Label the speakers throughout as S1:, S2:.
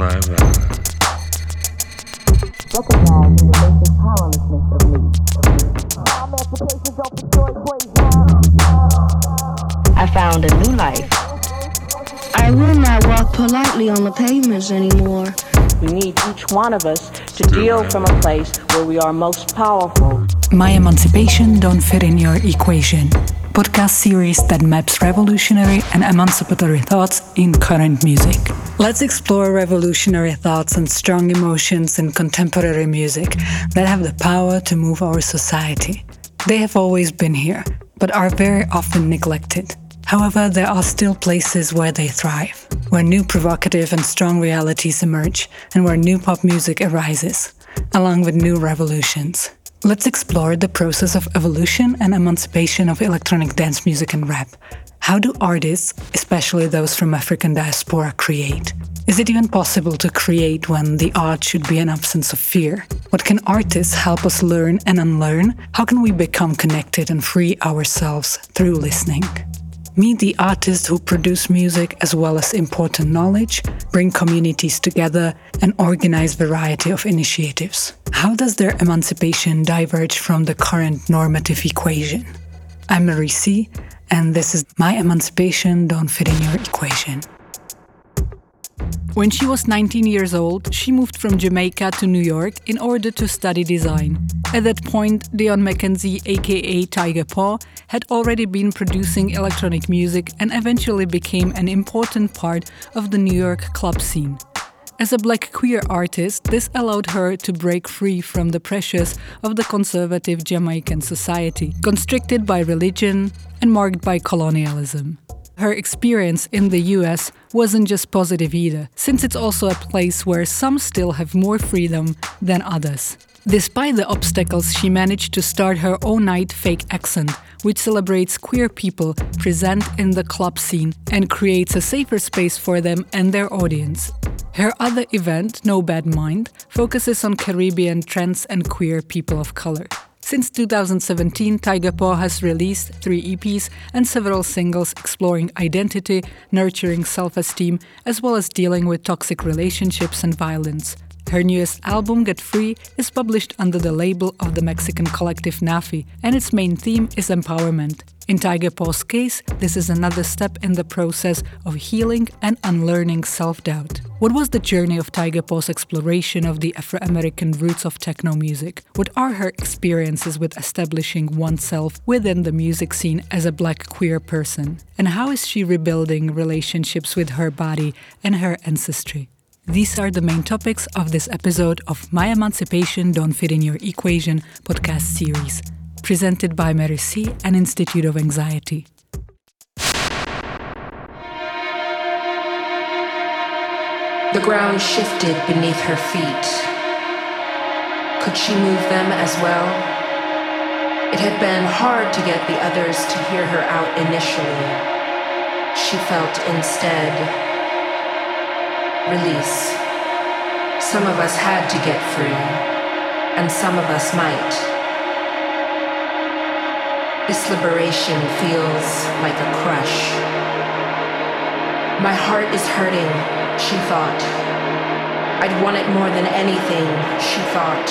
S1: saliva.
S2: Recognizing the basic powerlessness of me. Emancipation don't destroy I found a new life.
S3: I will not walk politely on the pavements anymore.
S2: We need each one of us to deal from a place where we are most powerful.
S4: My Emancipation Don't Fit in Your Equation podcast series that maps revolutionary and emancipatory thoughts in current music. Let's explore revolutionary thoughts and strong emotions in contemporary music that have the power to move our society. They have always been here, but are very often neglected. However, there are still places where they thrive, where new provocative and strong realities emerge, and where new pop music arises, along with new revolutions. Let's explore the process of evolution and emancipation of electronic dance music and rap. How do artists, especially those from African diaspora, create? Is it even possible to create when the art should be an absence of fear? What can artists help us learn and unlearn? How can we become connected and free ourselves through listening? Meet the artists who produce music as well as important knowledge, bring communities together, and organize variety of initiatives. How does their emancipation diverge from the current normative equation? I'm Mary C, and this is My Emancipation Don't Fit in Your Equation. When she was 19 years old, she moved from Jamaica to New York in order to study design. At that point, Dion McKenzie, aka Tygapaw, had already been producing electronic music and eventually became an important part of the New York club scene. As a black queer artist, this allowed her to break free from the pressures of the conservative Jamaican society, constricted by religion and marked by colonialism. Her experience in the US wasn't just positive either, since it's also a place where some still have more freedom than others. Despite the obstacles, she managed to start her own night fake accent, which celebrates queer people present in the club scene and creates a safer space for them and their audience. Her other event, No Bad Mind, focuses on Caribbean trans and queer people of color. Since 2017, Tygapaw has released three EPs and several singles exploring identity, nurturing self esteem, as well as dealing with toxic relationships and violence. Her newest album, Get Free, is published under the label of the Mexican collective N.A.A.F.I., and its main theme is empowerment. In Tygapaw's case, this is another step in the process of healing and unlearning self doubt. What was the journey of Tygapaw's exploration of the Afro American roots of techno music? What are her experiences with establishing oneself within the music scene as a black queer person? And how is she rebuilding relationships with her body and her ancestry? These are the main topics of this episode of My Emancipation Don't Fit in Your Equation podcast series presented by Mary C and Institute of Anxiety.
S5: The ground shifted beneath her feet. Could she move them as well? It had been hard to get the others to hear her out initially. She felt instead release. Some of us had to get free, and some of us might. This liberation feels like a crush. My heart is hurting, she thought. I'd want it more than anything, she thought.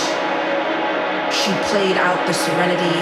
S5: She played out the serenity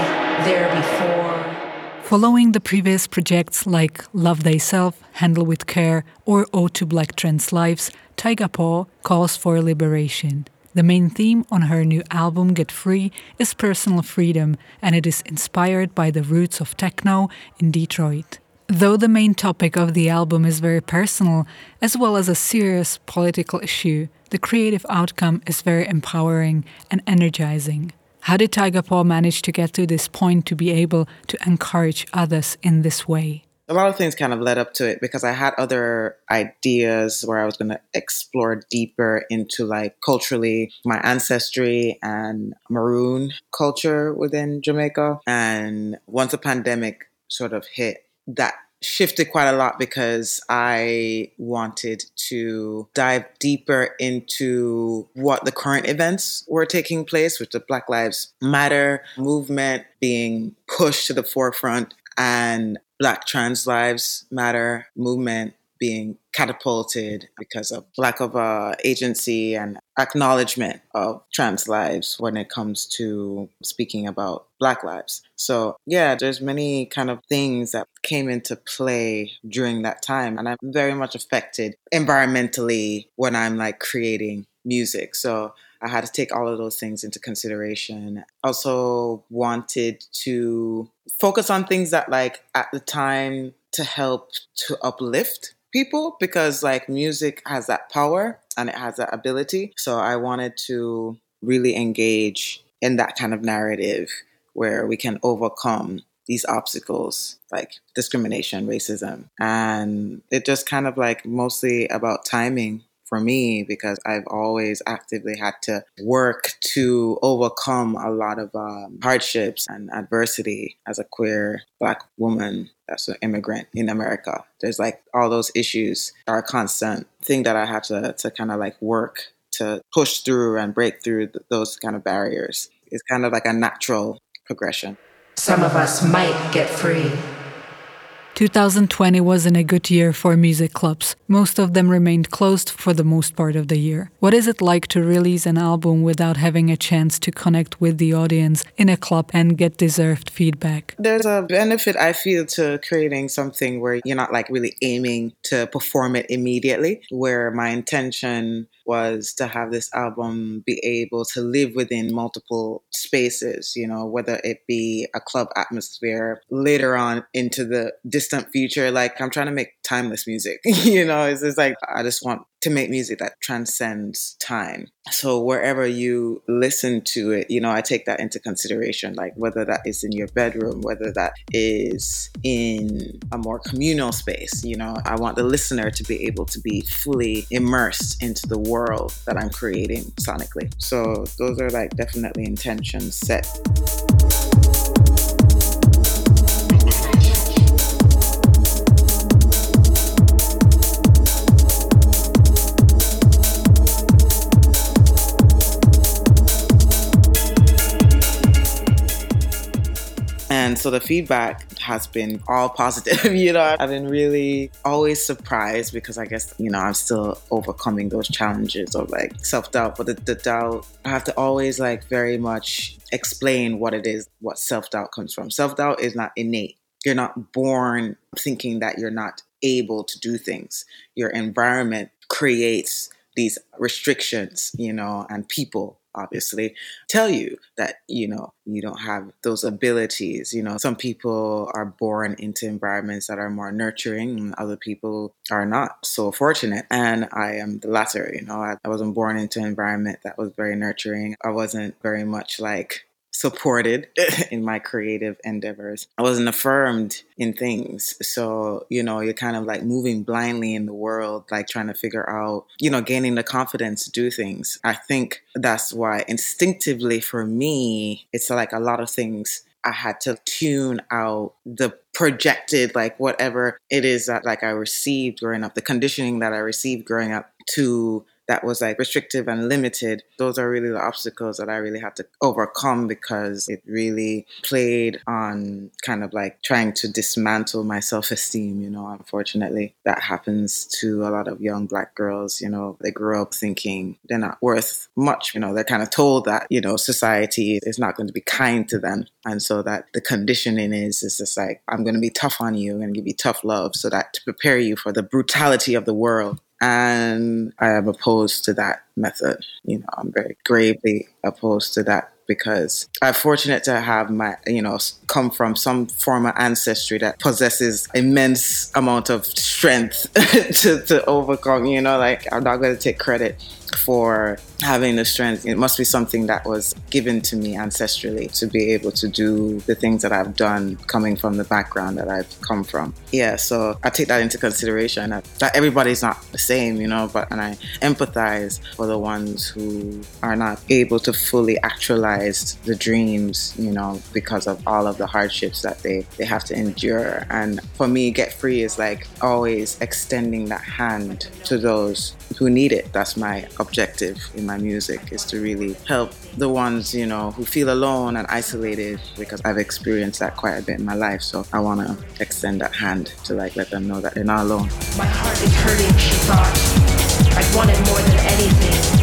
S5: there before.
S4: Following the previous projects like Love Thyself, Handle with Care, or Ode to Black Trans Lives, Tygapaw calls for liberation. The main theme on her new album, Get Free, is personal freedom, and it is inspired by the roots of techno in Detroit. Though the main topic of the album is very personal, as well as a serious political issue, the creative outcome is very empowering and energizing. How did Tygapaw manage to get to this point to be able to encourage others in this way?
S6: a lot of things kind of led up to it because I had other ideas where I was going to explore deeper into like culturally my ancestry and maroon culture within Jamaica. And once the pandemic sort of hit, that shifted quite a lot because I wanted to dive deeper into what the current events were taking place, with the Black Lives Matter movement being pushed to the forefront and Black Trans Lives Matter movement being catapulted because of lack of uh, agency and acknowledgement of trans lives when it comes to speaking about black lives so yeah there's many kind of things that came into play during that time and i'm very much affected environmentally when i'm like creating music so I had to take all of those things into consideration. Also wanted to focus on things that like at the time to help to uplift people because like music has that power and it has that ability. So I wanted to really engage in that kind of narrative where we can overcome these obstacles like discrimination, racism. And it just kind of like mostly about timing for me because I've always actively had to work to overcome a lot of um, hardships and adversity as a queer black woman that's an immigrant in America. There's like all those issues are a constant thing that I have to, to kind of like work to push through and break through th- those kind of barriers. It's kind of like a natural progression.
S5: Some of us might get free.
S4: 2020 wasn't a good year for music clubs. Most of them remained closed for the most part of the year. What is it like to release an album without having a chance to connect with the audience in a club and get deserved feedback?
S6: There's a benefit I feel to creating something where you're not like really aiming to perform it immediately, where my intention was to have this album be able to live within multiple spaces, you know, whether it be a club atmosphere later on into the distant future. Like I'm trying to make timeless music, you know, it's just like I just want to make music that transcends time. So wherever you listen to it, you know, I take that into consideration, like whether that is in your bedroom, whether that is in a more communal space, you know, I want the listener to be able to be fully immersed into the world that I'm creating sonically. So those are like definitely intentions set. So the feedback has been all positive. you know, I've been really always surprised because I guess, you know, I'm still overcoming those challenges of like self doubt. But the, the doubt, I have to always like very much explain what it is, what self doubt comes from. Self doubt is not innate. You're not born thinking that you're not able to do things. Your environment creates these restrictions, you know, and people obviously tell you that you know you don't have those abilities. You know some people are born into environments that are more nurturing and other people are not so fortunate. And i am the latter you know i, I wasn't born into an environment that was very nurturing. I wasn't very much like supported in my creative endeavors. I wasn't affirmed in things. So, you know, you're kind of like moving blindly in the world, like trying to figure out, you know, gaining the confidence to do things. I think that's why instinctively for me, it's like a lot of things I had to tune out the projected, like whatever it is that like I received growing up, the conditioning that I received growing up to that was like restrictive and limited, those are really the obstacles that I really had to overcome because it really played on kind of like trying to dismantle my self esteem. You know, unfortunately, that happens to a lot of young black girls. You know, they grow up thinking they're not worth much. You know, they're kind of told that, you know, society is not going to be kind to them. And so that the conditioning is, is just like, I'm going to be tough on you and give you tough love so that to prepare you for the brutality of the world and I am opposed to that method. You know, I'm very gravely opposed to that because I'm fortunate to have my, you know, come from some form of ancestry that possesses immense amount of strength to, to overcome, you know, like I'm not going to take credit for having the strength. It must be something that was given to me ancestrally to be able to do the things that I've done coming from the background that I've come from. Yeah, so I take that into consideration that, that everybody's not the same, you know, but and I empathize for the ones who are not able to fully actualize the dreams, you know, because of all of the hardships that they, they have to endure. And for me, Get Free is like always extending that hand to those who need it. That's my objective in my music is to really help the ones, you know, who feel alone and isolated because I've experienced that quite a bit in my life. So I want to extend that hand to like let them know that they're not alone.
S5: My heart is hurting, she thought. I'd want it more than anything.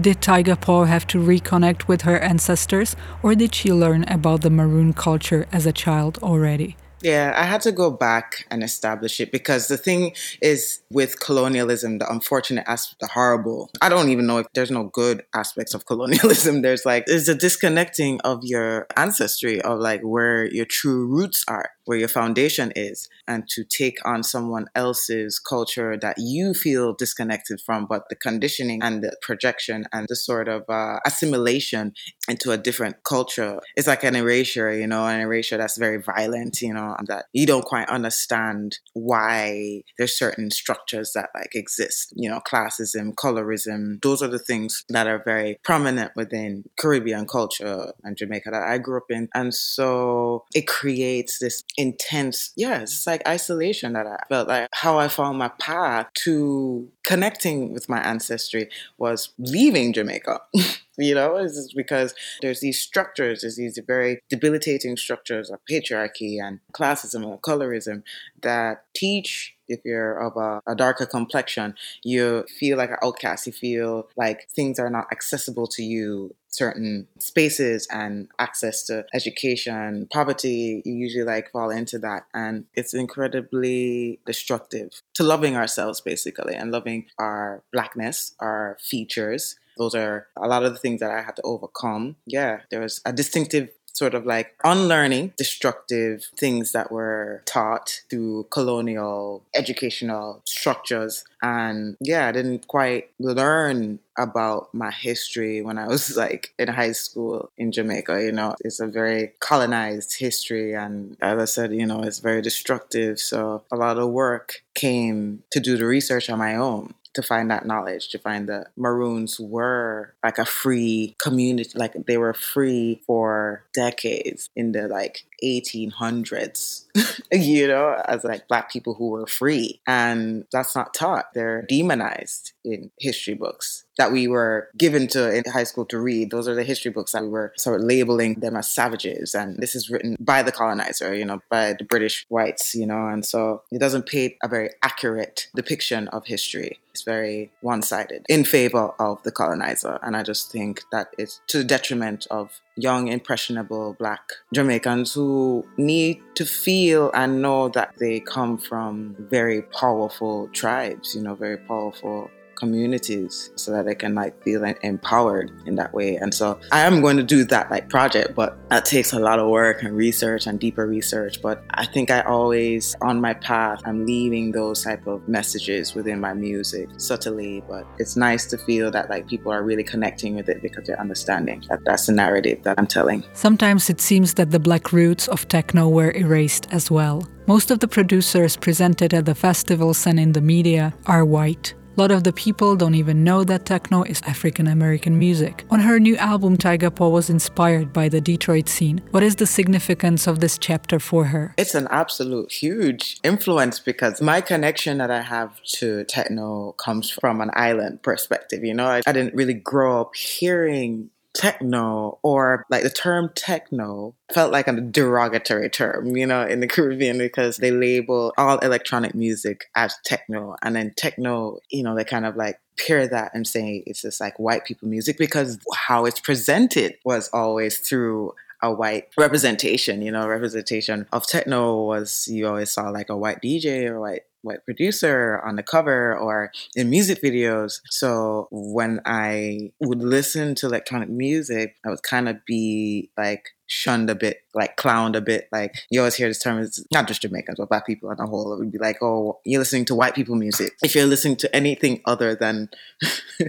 S4: Did Tygapaw have to reconnect with her ancestors, or did she learn about the Maroon culture as a child already?
S6: Yeah, I had to go back and establish it because the thing is with colonialism, the unfortunate aspect, the horrible. I don't even know if there's no good aspects of colonialism. There's like there's a disconnecting of your ancestry of like where your true roots are where your foundation is and to take on someone else's culture that you feel disconnected from but the conditioning and the projection and the sort of uh, assimilation into a different culture is like an erasure you know an erasure that's very violent you know that you don't quite understand why there's certain structures that like exist you know classism colorism those are the things that are very prominent within caribbean culture and jamaica that i grew up in and so it creates this intense, yeah, it's like isolation that I felt like how I found my path to connecting with my ancestry was leaving Jamaica. you know, it's just because there's these structures, there's these very debilitating structures of patriarchy and classism and colorism that teach if you're of a, a, darker complexion, you feel like an outcast. You feel like things are not accessible to you certain spaces and access to education, poverty, you usually like fall into that. And it's incredibly destructive to loving ourselves, basically, and loving our blackness, our features. Those are a lot of the things that I had to overcome. Yeah, there was a distinctive sort of like unlearning destructive things that were taught through colonial educational structures. And yeah, I didn't quite learn about my history when I was like in high school in Jamaica. You know, it's a very colonized history. And as I said, you know, it's very destructive. So a lot of work came to do the research on my own to find that knowledge, to find that Maroons were like a free community, like they were free for decades in the like 1800s, you know, as like black people who were free. And that's not taught. They're demonized in history books that we were given to in high school to read. Those are the history books that we were sort of labeling them as savages. And this is written by the colonizer, you know, by the British whites, you know, and so it doesn't paint a very accurate depiction of history. It's very one sided in favor of the colonizer. And I just think that it's to the detriment of young, impressionable black Jamaicans who need to feel and know that they come from very powerful tribes, you know, very powerful communities so that they can like feel empowered in that way. And so I am going to do that like project, but that takes a lot of work and research and deeper research. But I think I always on my path, I'm leaving those type of messages within my music subtly, but it's nice to feel that like people are really connecting with it because they're understanding that that's the narrative that I'm telling.
S4: Sometimes it seems that the black roots of techno were erased as well. Most of the producers presented at the festivals and in the media are white. Lot of the people don't even know that techno is African American music. On her new album, Tygapaw was inspired by the Detroit scene. What is the significance of this chapter for her?
S6: It's an absolute huge influence because my connection that I have to techno comes from an island perspective. You know, I, I didn't really grow up hearing techno or like the term techno felt like a derogatory term, you know, in the Caribbean because they label all electronic music as techno. And then techno, you know, they kind of like pair that and say it's just like white people music because how it's presented was always through a white representation, you know, representation of techno was you always saw like a white DJ or white white producer on the cover or in music videos. So when I would listen to electronic music, I would kind of be like shunned a bit, like clowned a bit. Like you always hear this term, it's not just Jamaicans, but black people on the whole. It would be like, oh, you're listening to white people music. If you're listening to anything other than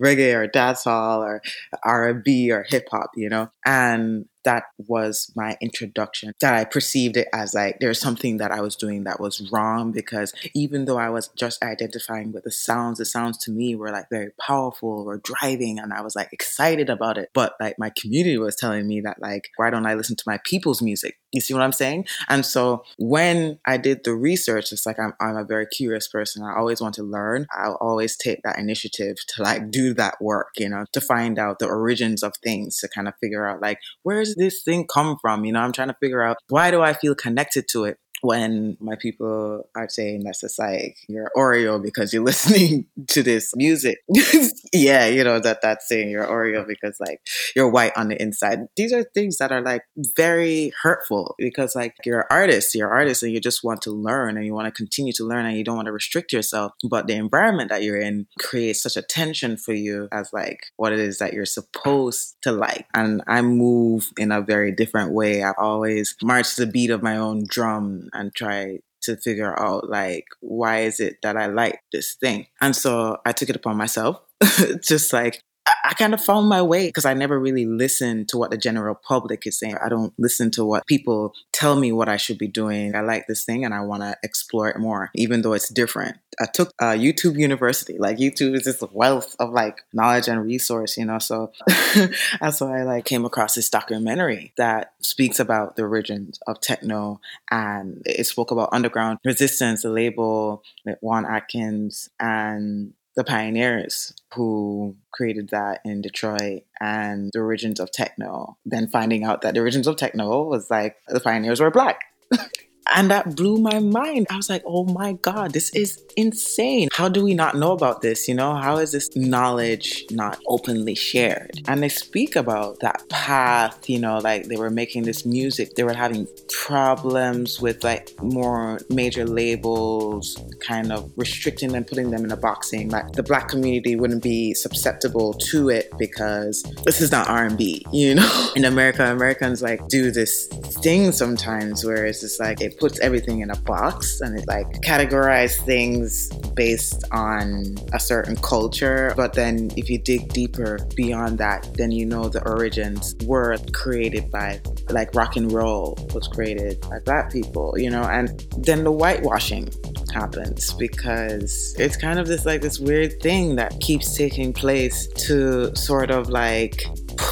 S6: reggae or dancehall or R&B or hip hop, you know, and that was my introduction that I perceived it as like there's something that I was doing that was wrong because even though I was just identifying with the sounds, the sounds to me were like very powerful or driving and I was like excited about it. But like my community was telling me that like, why don't I listen to my people's music? You see what I'm saying? And so when I did the research, it's like I'm, I'm a very curious person. I always want to learn. I'll always take that initiative to like do that work, you know, to find out the origins of things, to kind of figure out like, where does this thing come from? You know, I'm trying to figure out why do I feel connected to it? When my people are saying that's just like you're Oreo because you're listening to this music. yeah, you know that that's saying you're Oreo because like you're white on the inside. These are things that are like very hurtful because like you're an artist, you're an artist and you just want to learn and you want to continue to learn and you don't want to restrict yourself. But the environment that you're in creates such a tension for you as like what it is that you're supposed to like. And I move in a very different way. I've always marched to the beat of my own drum and try to figure out like why is it that I like this thing. And so I took it upon myself, just like I kind of found my way because I never really listened to what the general public is saying. I don't listen to what people tell me what I should be doing. I like this thing and I want to explore it more, even though it's different. I took uh, YouTube University. Like YouTube is this wealth of like knowledge and resource, you know. So that's why I like came across this documentary that speaks about the origins of techno and it spoke about underground resistance, the label with Juan Atkins and the pioneers who created that in Detroit and the origins of techno. Then finding out that the origins of techno was like the pioneers were black. And that blew my mind. I was like, oh my God, this is insane. How do we not know about this? You know, how is this knowledge not openly shared? And they speak about that path, you know, like they were making this music, they were having problems with like more major labels kind of restricting them, putting them in a boxing. Like the black community wouldn't be susceptible to it because this is not R&B, you know? In America, Americans like do this thing sometimes where it's just like, puts everything in a box and it like categorize things based on a certain culture. But then if you dig deeper beyond that, then you know the origins were created by like rock and roll was created by black people, you know, and then the whitewashing happens because it's kind of this like this weird thing that keeps taking place to sort of like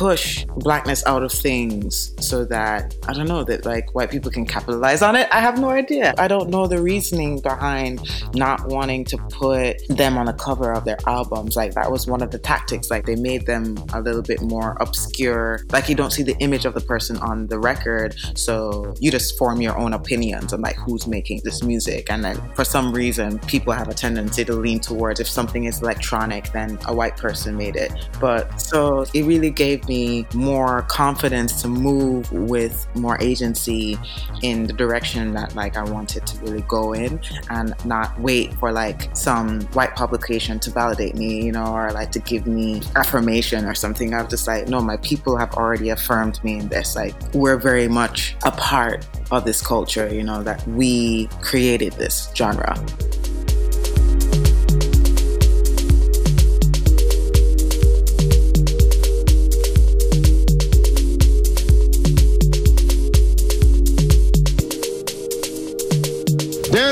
S6: push blackness out of things so that I don't know that like white people can capitalize on it. I have no idea. I don't know the reasoning behind not wanting to put them on the cover of their albums. Like that was one of the tactics. Like they made them a little bit more obscure. Like you don't see the image of the person on the record, so you just form your own opinions on like who's making this music. And then for some reason, people have a tendency to lean towards if something is electronic, then a white person made it. But so it really gave gave me more confidence to move with more agency in the direction that like I wanted to really go in and not wait for like some white publication to validate me, you know, or like to give me affirmation or something. I was just like, no, my people have already affirmed me in this. Like we're very much a part of this culture, you know, that we created this genre.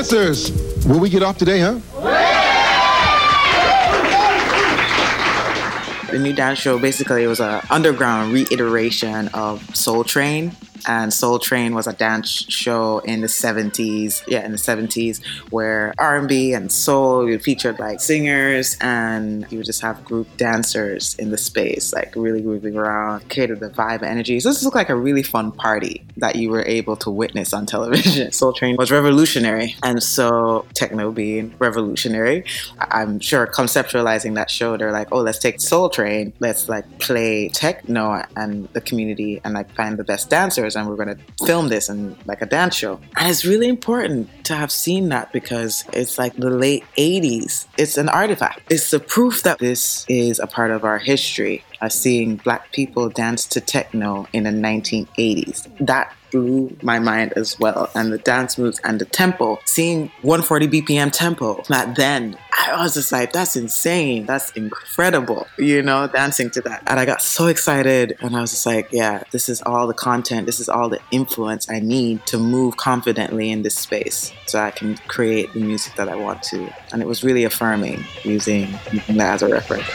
S1: Dancers, will we get off today, huh?
S6: The new dance show basically was an underground reiteration of Soul Train and Soul Train was a dance show in the 70s. Yeah, in the 70s, where R&B and soul you featured like singers, and you would just have group dancers in the space, like really moving around, cater the vibe energy. So this looked like a really fun party that you were able to witness on television. Soul Train was revolutionary, and so techno being revolutionary, I'm sure conceptualizing that show, they're like, oh, let's take Soul Train, let's like play techno and the community and like find the best dancers and we're going to film this and like a dance show. And it's really important to have seen that because it's like the late 80s. It's an artifact. It's the proof that this is a part of our history. Uh, seeing black people dance to techno in the 1980s. That blew my mind as well. And the dance moves and the tempo, seeing 140 BPM tempo back then, I was just like, that's insane. That's incredible, you know, dancing to that. And I got so excited and I was just like, yeah, this is all the content, this is all the influence I need to move confidently in this space so I can create the music that I want to. And it was really affirming using that as a reference.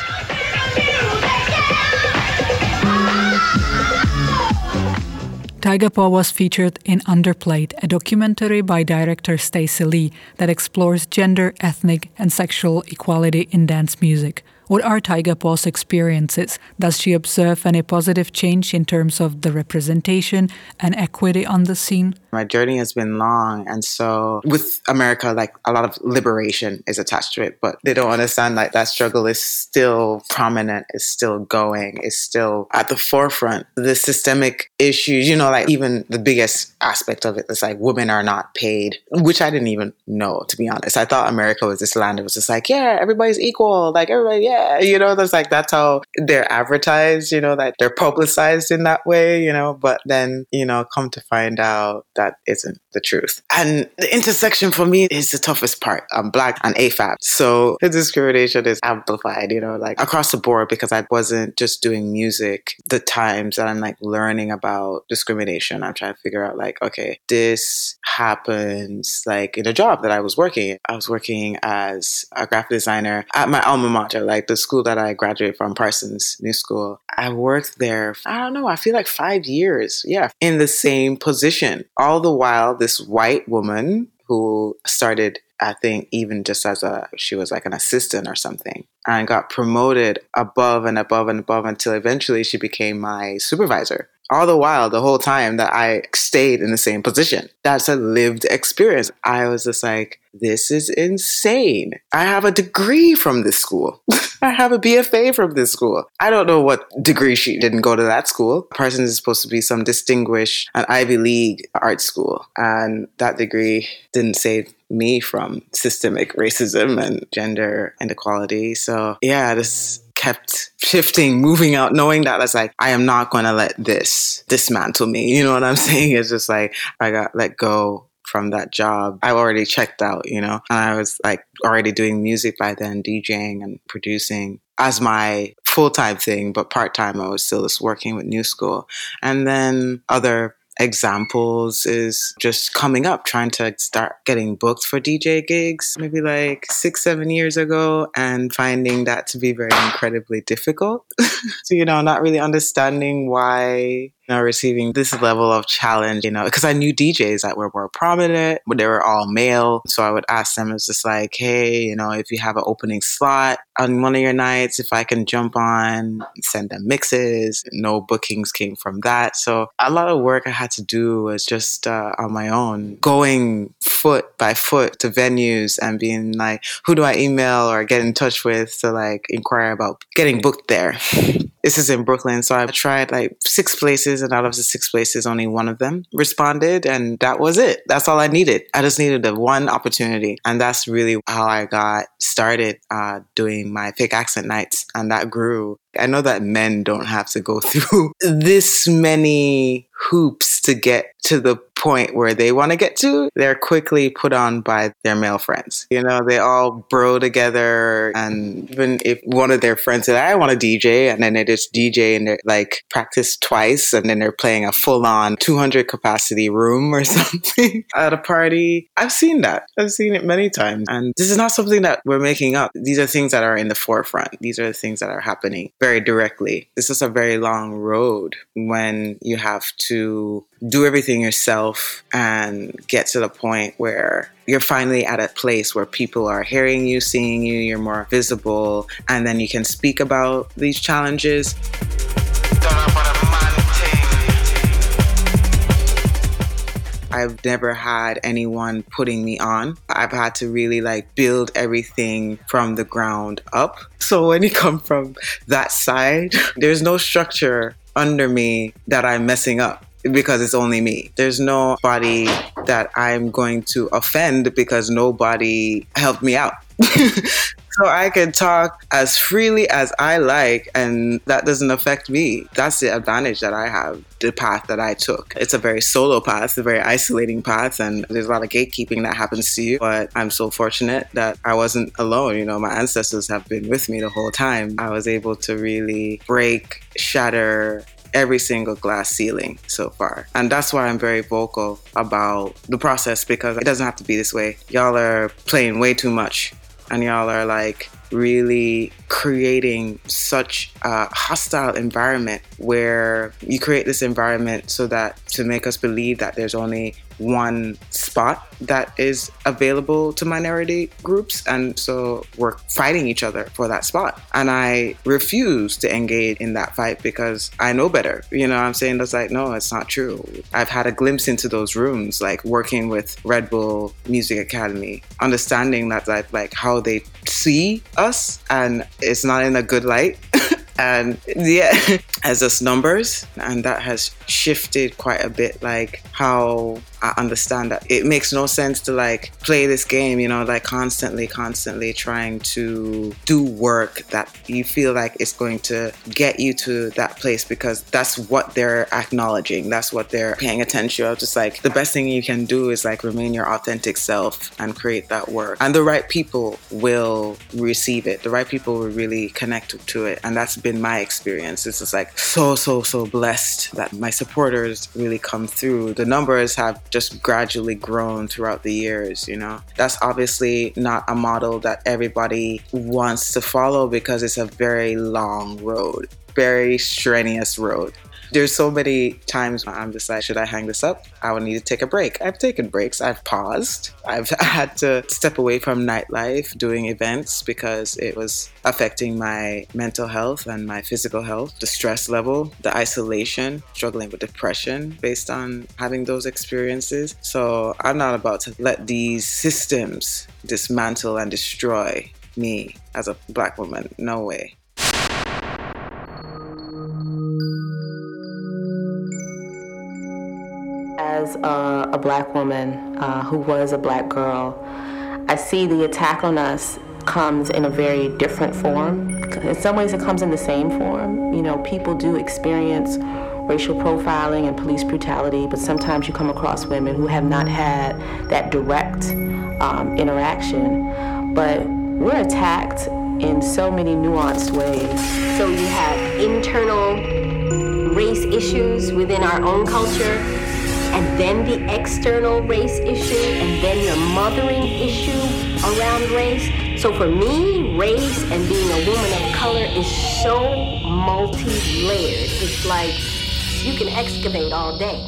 S4: Tygapaw was featured in Underplayed, a documentary by director Stacey Lee that explores gender, ethnic, and sexual equality in dance music. What are Tygapaw's experiences? Does she observe any positive change in terms of the representation and equity on the scene?
S6: My journey has been long. And so with America, like a lot of liberation is attached to it, but they don't understand like that struggle is still prominent, is still going, is still at the forefront. The systemic issues, you know, like even the biggest aspect of it is like women are not paid, which I didn't even know, to be honest. I thought America was this land that was just like, yeah, everybody's equal. Like everybody, yeah, yeah, you know, that's like that's how they're advertised, you know, that they're publicized in that way, you know, but then, you know, come to find out that isn't the truth. And the intersection for me is the toughest part. I'm black and AFAB. So the discrimination is amplified, you know, like across the board because I wasn't just doing music. The times that I'm like learning about discrimination, I'm trying to figure out like, okay, this happens like in a job that I was working. I was working as a graphic designer at my alma mater, like the school that I graduated from, Parsons New School, I worked there, I don't know, I feel like five years, yeah, in the same position. All the while, this white woman who started I think even just as a she was like an assistant or something and got promoted above and above and above until eventually she became my supervisor. All the while, the whole time that I stayed in the same position. That's a lived experience. I was just like, this is insane. I have a degree from this school. I have a BFA from this school. I don't know what degree she didn't go to that school. Parsons is supposed to be some distinguished an Ivy League art school. And that degree didn't save me from systemic racism and gender inequality. So yeah, this kept shifting, moving out, knowing that it's like, I am not going to let this dismantle me. You know what I'm saying? It's just like, I got let go from that job. I already checked out, you know, and I was like already doing music by then, DJing and producing as my full time thing, but part time I was still just working with New School. And then other examples is just coming up, trying to start getting booked for DJ gigs, maybe like six, seven years ago, and finding that to be very incredibly difficult. so, you know, not really understanding why know, receiving this level of challenge, you know, because I knew DJs that were more prominent, but they were all male. So I would ask them, it's just like, hey, you know, if you have an opening slot on one of your nights, if I can jump on, send them mixes. No bookings came from that. So a lot of work I had to do was just uh, on my own, going foot by foot to venues and being like, who do I email or get in touch with to like inquire about getting booked there? this is in Brooklyn. So I tried like six places, and out of the six places, only one of them responded. And that was it. That's all I needed. I just needed the one opportunity. And that's really how I got started uh, doing my fake accent nights. And that grew. I know that men don't have to go through this many hoops to get to the point where they want to get to, they're quickly put on by their male friends. You know, they all bro together. And even if one of their friends said, I want to DJ, and then they just DJ and they're like practice twice, and then they're playing a full on 200 capacity room or something at a party. I've seen that. I've seen it many times. And this is not something that we're making up. These are things that are in the forefront. These are the things that are happening very directly. This is a very long road when you have to do everything yourself and get to the point where you're finally at a place where people are hearing you, seeing you, you're more visible, and then you can speak about these challenges. I've never had anyone putting me on. I've had to really like build everything from the ground up. So when you come from that side, there's no structure under me that I'm messing up because it's only me. There's nobody that I'm going to offend because nobody helped me out. so I can talk as freely as I like, and that doesn't affect me. That's the advantage that I have, the path that I took. It's a very solo path, a very isolating path, and there's a lot of gatekeeping that happens to you. But I'm so fortunate that I wasn't alone. You know, my ancestors have been with me the whole time. I was able to really break, shatter, every single glass ceiling so far. And that's why I'm very vocal about the process because it doesn't have to be this way. Y'all are playing way too much and y'all are like really creating such a hostile environment where you create this environment so that to make us believe that there's only one spot that is available to minority groups. And so we're fighting each other for that spot. And I refuse to engage in that fight because I know better. You know, I'm saying that's like, no, it's not true. I've had a glimpse into those rooms, like working with Red Bull Music Academy, understanding that like, like how they see us and it's not in a good light. and yeah, as us numbers, and that has shifted quite a bit. Like how I understand that it makes no sense to like play this game, you know, like constantly, constantly trying to do work that you feel like it's going to get you to that place because that's what they're acknowledging. That's what they're paying attention to. Just like the best thing you can do is like remain your authentic self and create that work. And the right people will receive it. The right people will really connect to it. And that's been my experience. It's just like so, so, so blessed that my supporters really come through. The numbers have just gradually grown throughout the years, you know. That's obviously not a model that everybody wants to follow because it's a very long road, very strenuous road. There's so many times when I'm just like, should I hang this up? I would need to take a break. I've taken breaks. I've paused. I've had to step away from nightlife, doing events because it was affecting my mental health and my physical health, the stress level, the isolation, struggling with depression based on having those experiences. So I'm not about to let these systems dismantle and destroy me as a black woman. No way.
S7: As a, a black woman uh, who was a black girl, I see the attack on us comes in a very different form. In some ways, it comes in the same form. You know, people do experience racial profiling and police brutality, but sometimes you come across women who have not had that direct um, interaction. But we're attacked in so many nuanced ways.
S8: So you have internal race issues within our own culture and then the external race issue, and then the mothering issue around race. So for me, race and being a woman of color is so multi-layered. It's like you can excavate all day.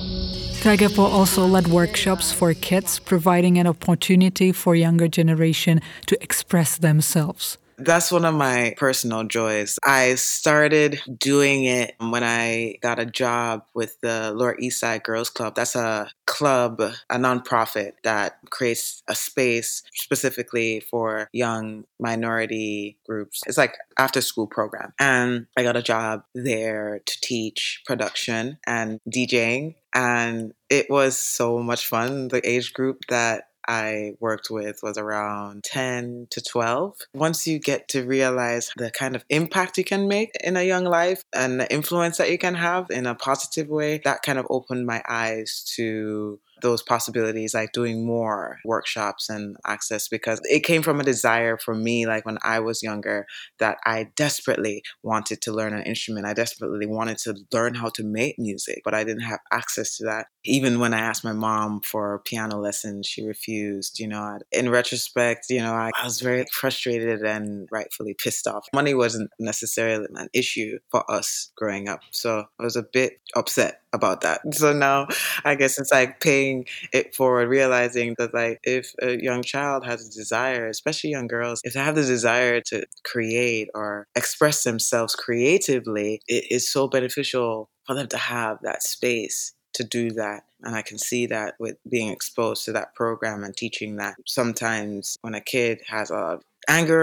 S4: Tiger also led workshops for kids, providing an opportunity for younger generation to express themselves.
S6: That's one of my personal joys. I started doing it when I got a job with the Lower East Side Girls Club. That's a club, a nonprofit that creates a space specifically for young minority groups. It's like after school program. And I got a job there to teach production and DJing. And it was so much fun. The age group that I worked with was around 10 to 12. Once you get to realize the kind of impact you can make in a young life and the influence that you can have in a positive way, that kind of opened my eyes to those possibilities, like doing more workshops and access, because it came from a desire for me, like when I was younger, that I desperately wanted to learn an instrument. I desperately wanted to learn how to make music, but I didn't have access to that. Even when I asked my mom for piano lessons, she refused. You know, in retrospect, you know, I, I was very frustrated and rightfully pissed off. Money wasn't necessarily an issue for us growing up. So I was a bit upset about that. So now I guess it's like paying it forward, realizing that like if a young child has a desire, especially young girls, if they have the desire to create or express themselves creatively, it is so beneficial for them to have that space to do that. And I can see that with being exposed to that program and teaching that sometimes when a kid has a anger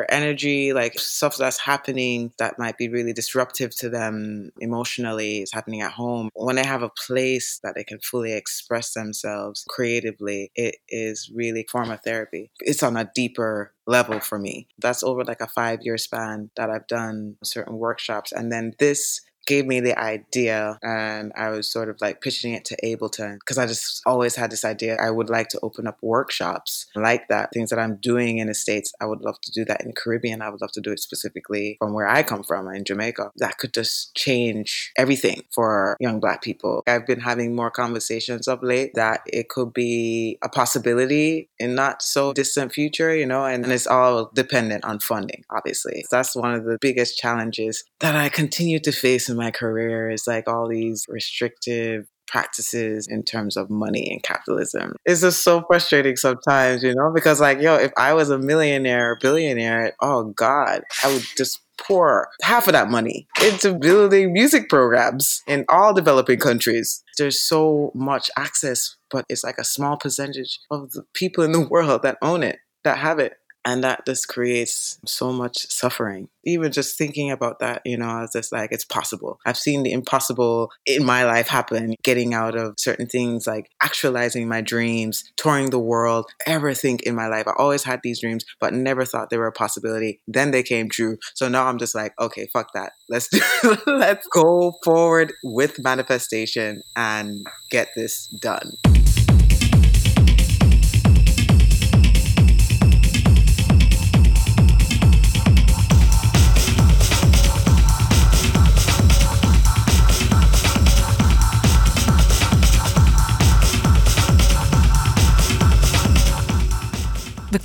S6: or energy, like stuff that's happening that might be really disruptive to them emotionally is happening at home. When they have a place that they can fully express themselves creatively, it is really form of therapy. It's on a deeper level for me. That's over like a five year span that I've done certain workshops. And then this gave me the idea and I was sort of like pitching it to Ableton because I just always had this idea I would like to open up workshops like that things that I'm doing in the states I would love to do that in the Caribbean I would love to do it specifically from where I come from in Jamaica. That could just change everything for young black people. I've been having more conversations of late that it could be a possibility in not so distant future you know and, and it's all dependent on funding obviously. That's one of the biggest challenges that I continue to face in my career is like all these restrictive practices in terms of money and capitalism. It's just so frustrating sometimes, you know, because like, yo, if I was a millionaire billionaire, oh God, I would just pour half of that money into building music programs in all developing countries. There's so much access, but it's like a small percentage of the people in the world that own it, that have it. And that just creates so much suffering. Even just thinking about that, you know, I was just like, it's possible. I've seen the impossible in my life happen, getting out of certain things like actualizing my dreams, touring the world, everything in my life. I always had these dreams, but never thought they were a possibility. Then they came true. So now I'm just like, okay, fuck that. Let's do, let's go forward with manifestation and get this done.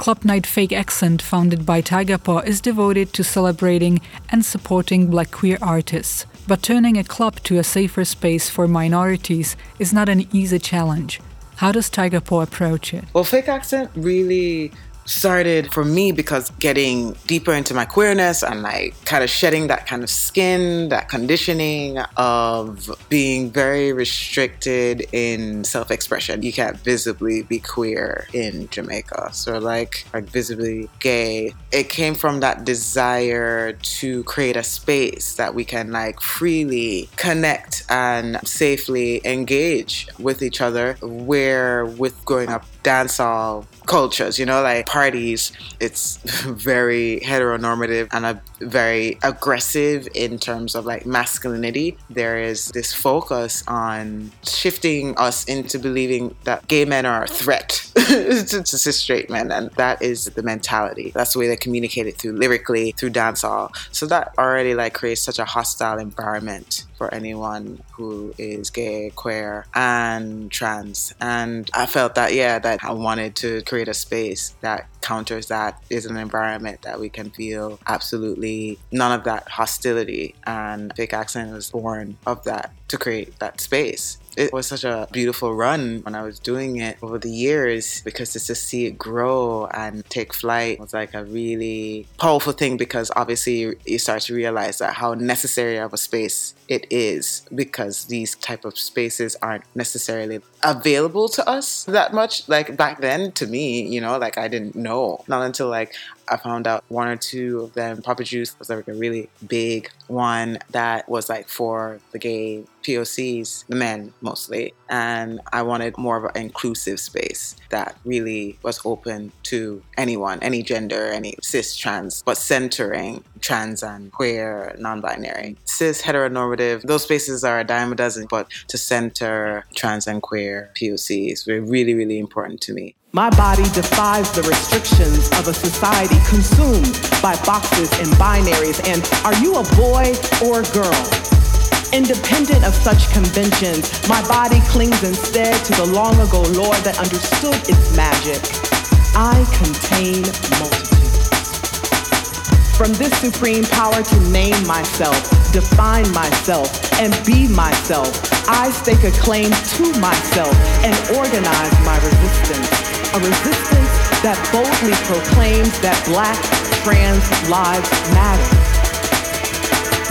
S4: Club night Fake Accent, founded by Tygapaw, is devoted to celebrating and supporting black queer artists. But turning a club to a safer space for minorities is not an easy challenge. How does Tygapaw approach it?
S6: Well, Fake Accent really started for me because getting deeper into my queerness and like kind of shedding that kind of skin, that conditioning of being very restricted in self expression. You can't visibly be queer in Jamaica. So, like, like visibly gay. It came from that desire to create a space that we can like freely connect and safely engage with each other. Where, with growing up dancehall cultures, you know, like parties, it's very heteronormative and a very aggressive in terms of like masculinity. There is this focus on shifting us into believing that gay men are a threat to, to cis straight men, and that is the mentality. That's the way they communicate it through lyrically, through dancehall. So that already like creates such a hostile environment for anyone who is gay, queer, and trans. And I felt that yeah, that I wanted to create a space that counters that is an environment that we can feel absolutely none of that hostility. And Fake Accent was born of that to create that space. It was such a beautiful run when I was doing it over the years because just to see it grow and take flight was like a really powerful thing because obviously you start to realize that how necessary of a space it is because these type of spaces aren't necessarily available to us that much like back then to me you know like i didn't know not until like I found out one or two of them. Papi Juice was like a really big one that was like for the gay POCs, the men mostly. And I wanted more of an inclusive space that really was open to anyone, any gender, any cis, trans, but centering trans and queer, non binary. Cis, heteronormative, those spaces are a dime a dozen, but to center trans and queer POCs were really, really important to me.
S9: My body defies the restrictions of a society consumed by boxes and binaries. And are you a boy or a girl? Independent of such conventions, my body clings instead to the long ago lore that understood its magic. I contain multitudes. From this supreme power to name myself, define myself, and be myself, I stake a claim to myself and organize my resistance a resistance that boldly proclaims that black trans lives matter.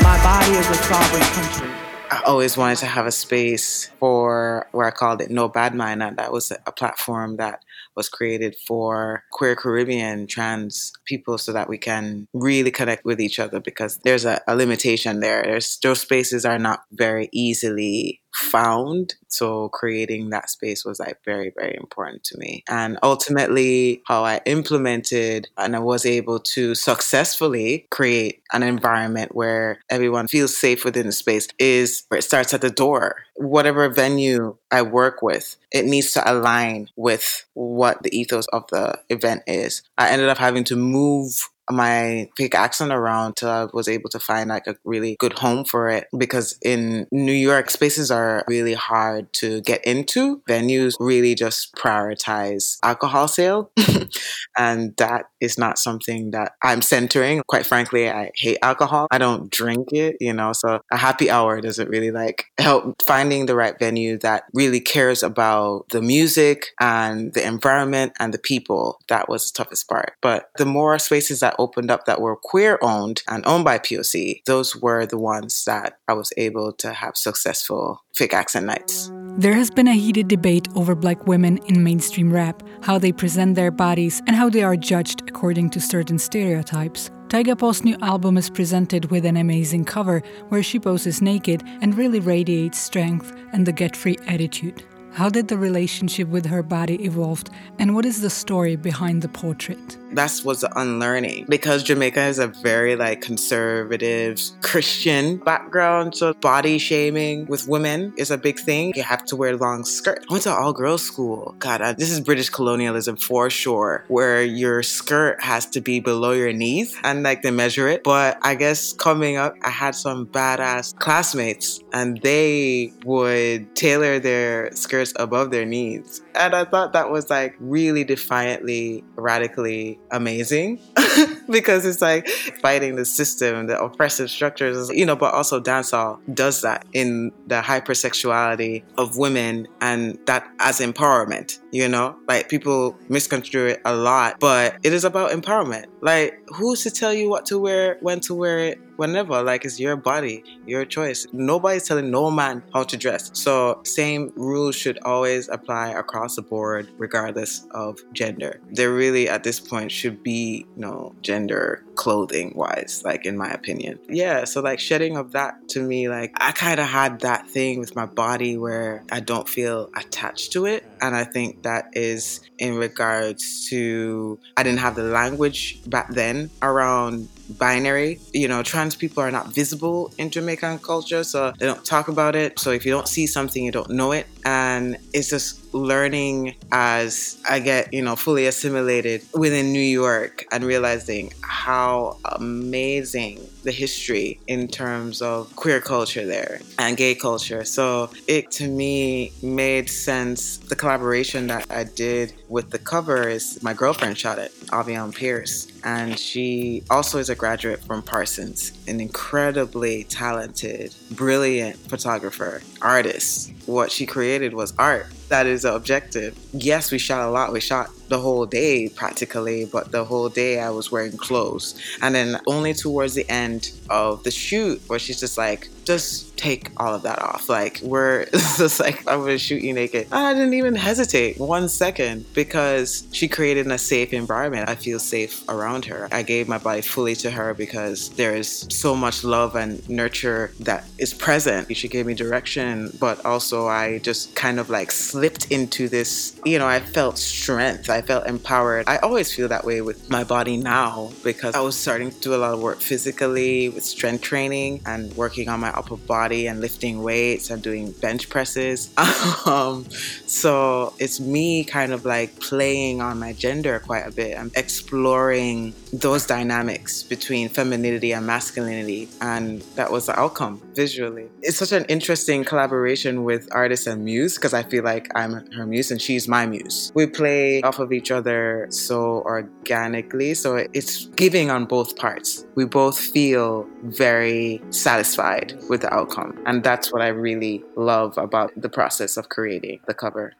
S9: My body is a sovereign country.
S6: I always wanted to have a space for where I called it No Badmind, and that was a platform that was created for queer Caribbean trans people so that we can really connect with each other because there's a, a limitation there. There's, those spaces are not very easily found. So creating that space was like very, very important to me. And ultimately, how I implemented and I was able to successfully create an environment where everyone feels safe within the space is where it starts at the door. Whatever venue I work with, it needs to align with what the ethos of the event is. I ended up having to move my fake accent around till I was able to find like a really good home for it. Because in New York, spaces are really hard to get into. Venues really just prioritize alcohol sale. and that is not something that I'm centering. Quite frankly, I hate alcohol. I don't drink it, you know, so a happy hour doesn't really like help finding the right venue that really cares about the music and the environment and the people. That was the toughest part. But the more spaces that opened up that were queer owned and owned by POC, those were the ones that I was able to have successful fake accent nights.
S4: There has been a heated debate over black women in mainstream rap, how they present their bodies, and how they are judged according to certain stereotypes. Tygapaw's new album is presented with an amazing cover where she poses naked and really radiates strength and the get free attitude. How did the relationship with her body evolve, and what is the story behind the portrait?
S6: That's was the unlearning because Jamaica has a very like conservative Christian background, so body shaming with women is a big thing. You have to wear long skirts. I went to all girls school. God, I, this is British colonialism for sure, where your skirt has to be below your knees and like they measure it. But I guess coming up, I had some badass classmates, and they would tailor their skirts above their knees. And I thought that was like really defiantly, radically amazing because it's like fighting the system, the oppressive structures, you know, but also dancehall does that in the hypersexuality of women and that as empowerment, you know? Like people misconstrue it a lot, but it is about empowerment. Like who's to tell you what to wear, when to wear it, whenever. Like it's your body, your choice. Nobody's telling no man how to dress. So same rules should always apply across the board, regardless of gender. There really at this point should be no gender clothing wise, like in my opinion. Yeah, so like shedding of that to me, like I kind of had that thing with my body where I don't feel attached to it. And I think that is in regards to I didn't have the language back then around binary. You know, trans people are not visible in Jamaican culture, so they don't talk about it. So if you don't see something, you don't know it. And it's just learning as I get, you know, fully assimilated within New York and realizing how amazing the history in terms of queer culture there and gay culture. So it to me made sense. The collaboration that I did with the cover is my girlfriend shot it, Avion Pierce. And she also is a graduate from Parsons, an incredibly talented, brilliant photographer, artist. What she created was art that is the objective. Yes, we shot a lot. We shot the whole day practically, but the whole day I was wearing clothes. And then only towards the end of the shoot where she's just like, just take all of that off. Like we're just like I'm gonna shoot you naked. And I didn't even hesitate one second because she created a safe environment. I feel safe around her. I gave my body fully to her because there is so much love and nurture that is present. She gave me direction, but also I just kind of like slipped into this, you know, I felt strength. I felt empowered. I always feel that way with my body now because I was starting to do a lot of work physically with strength training and working on my upper body and lifting weights and doing bench presses. um, so it's me kind of like playing on my gender quite a bit. I'm exploring those dynamics between femininity and masculinity, and that was the outcome visually. It's such an interesting collaboration with artists and muse because I feel like I'm her muse and she's my muse. We play off of each other so organically, so it's giving on both parts. We both feel very satisfied with the outcome, and that's what I really love about the process of creating the cover.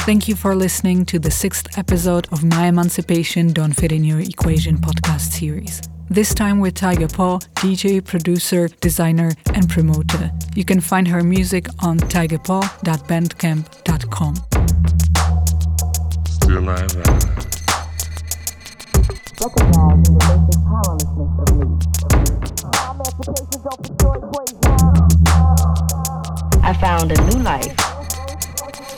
S4: Thank you for listening to the sixth episode of My Emancipation Don't Fit in Your Equation podcast series. This time with Tygapaw, DJ, producer, designer, and promoter. You can find her music on tygapaw.bandcamp.com.
S7: Recognizing the basic uh, powerlessness of me.
S3: I found a new life.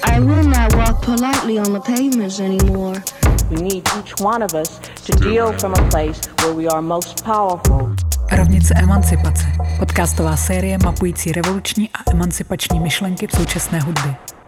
S3: I will not walk politely on the pavements anymore.
S2: We need each one of us to deal from a place where we are most powerful.
S4: Rovnice emancipace. Podcastová série mapující revoluční a emancipační myšlenky v současné hudbě.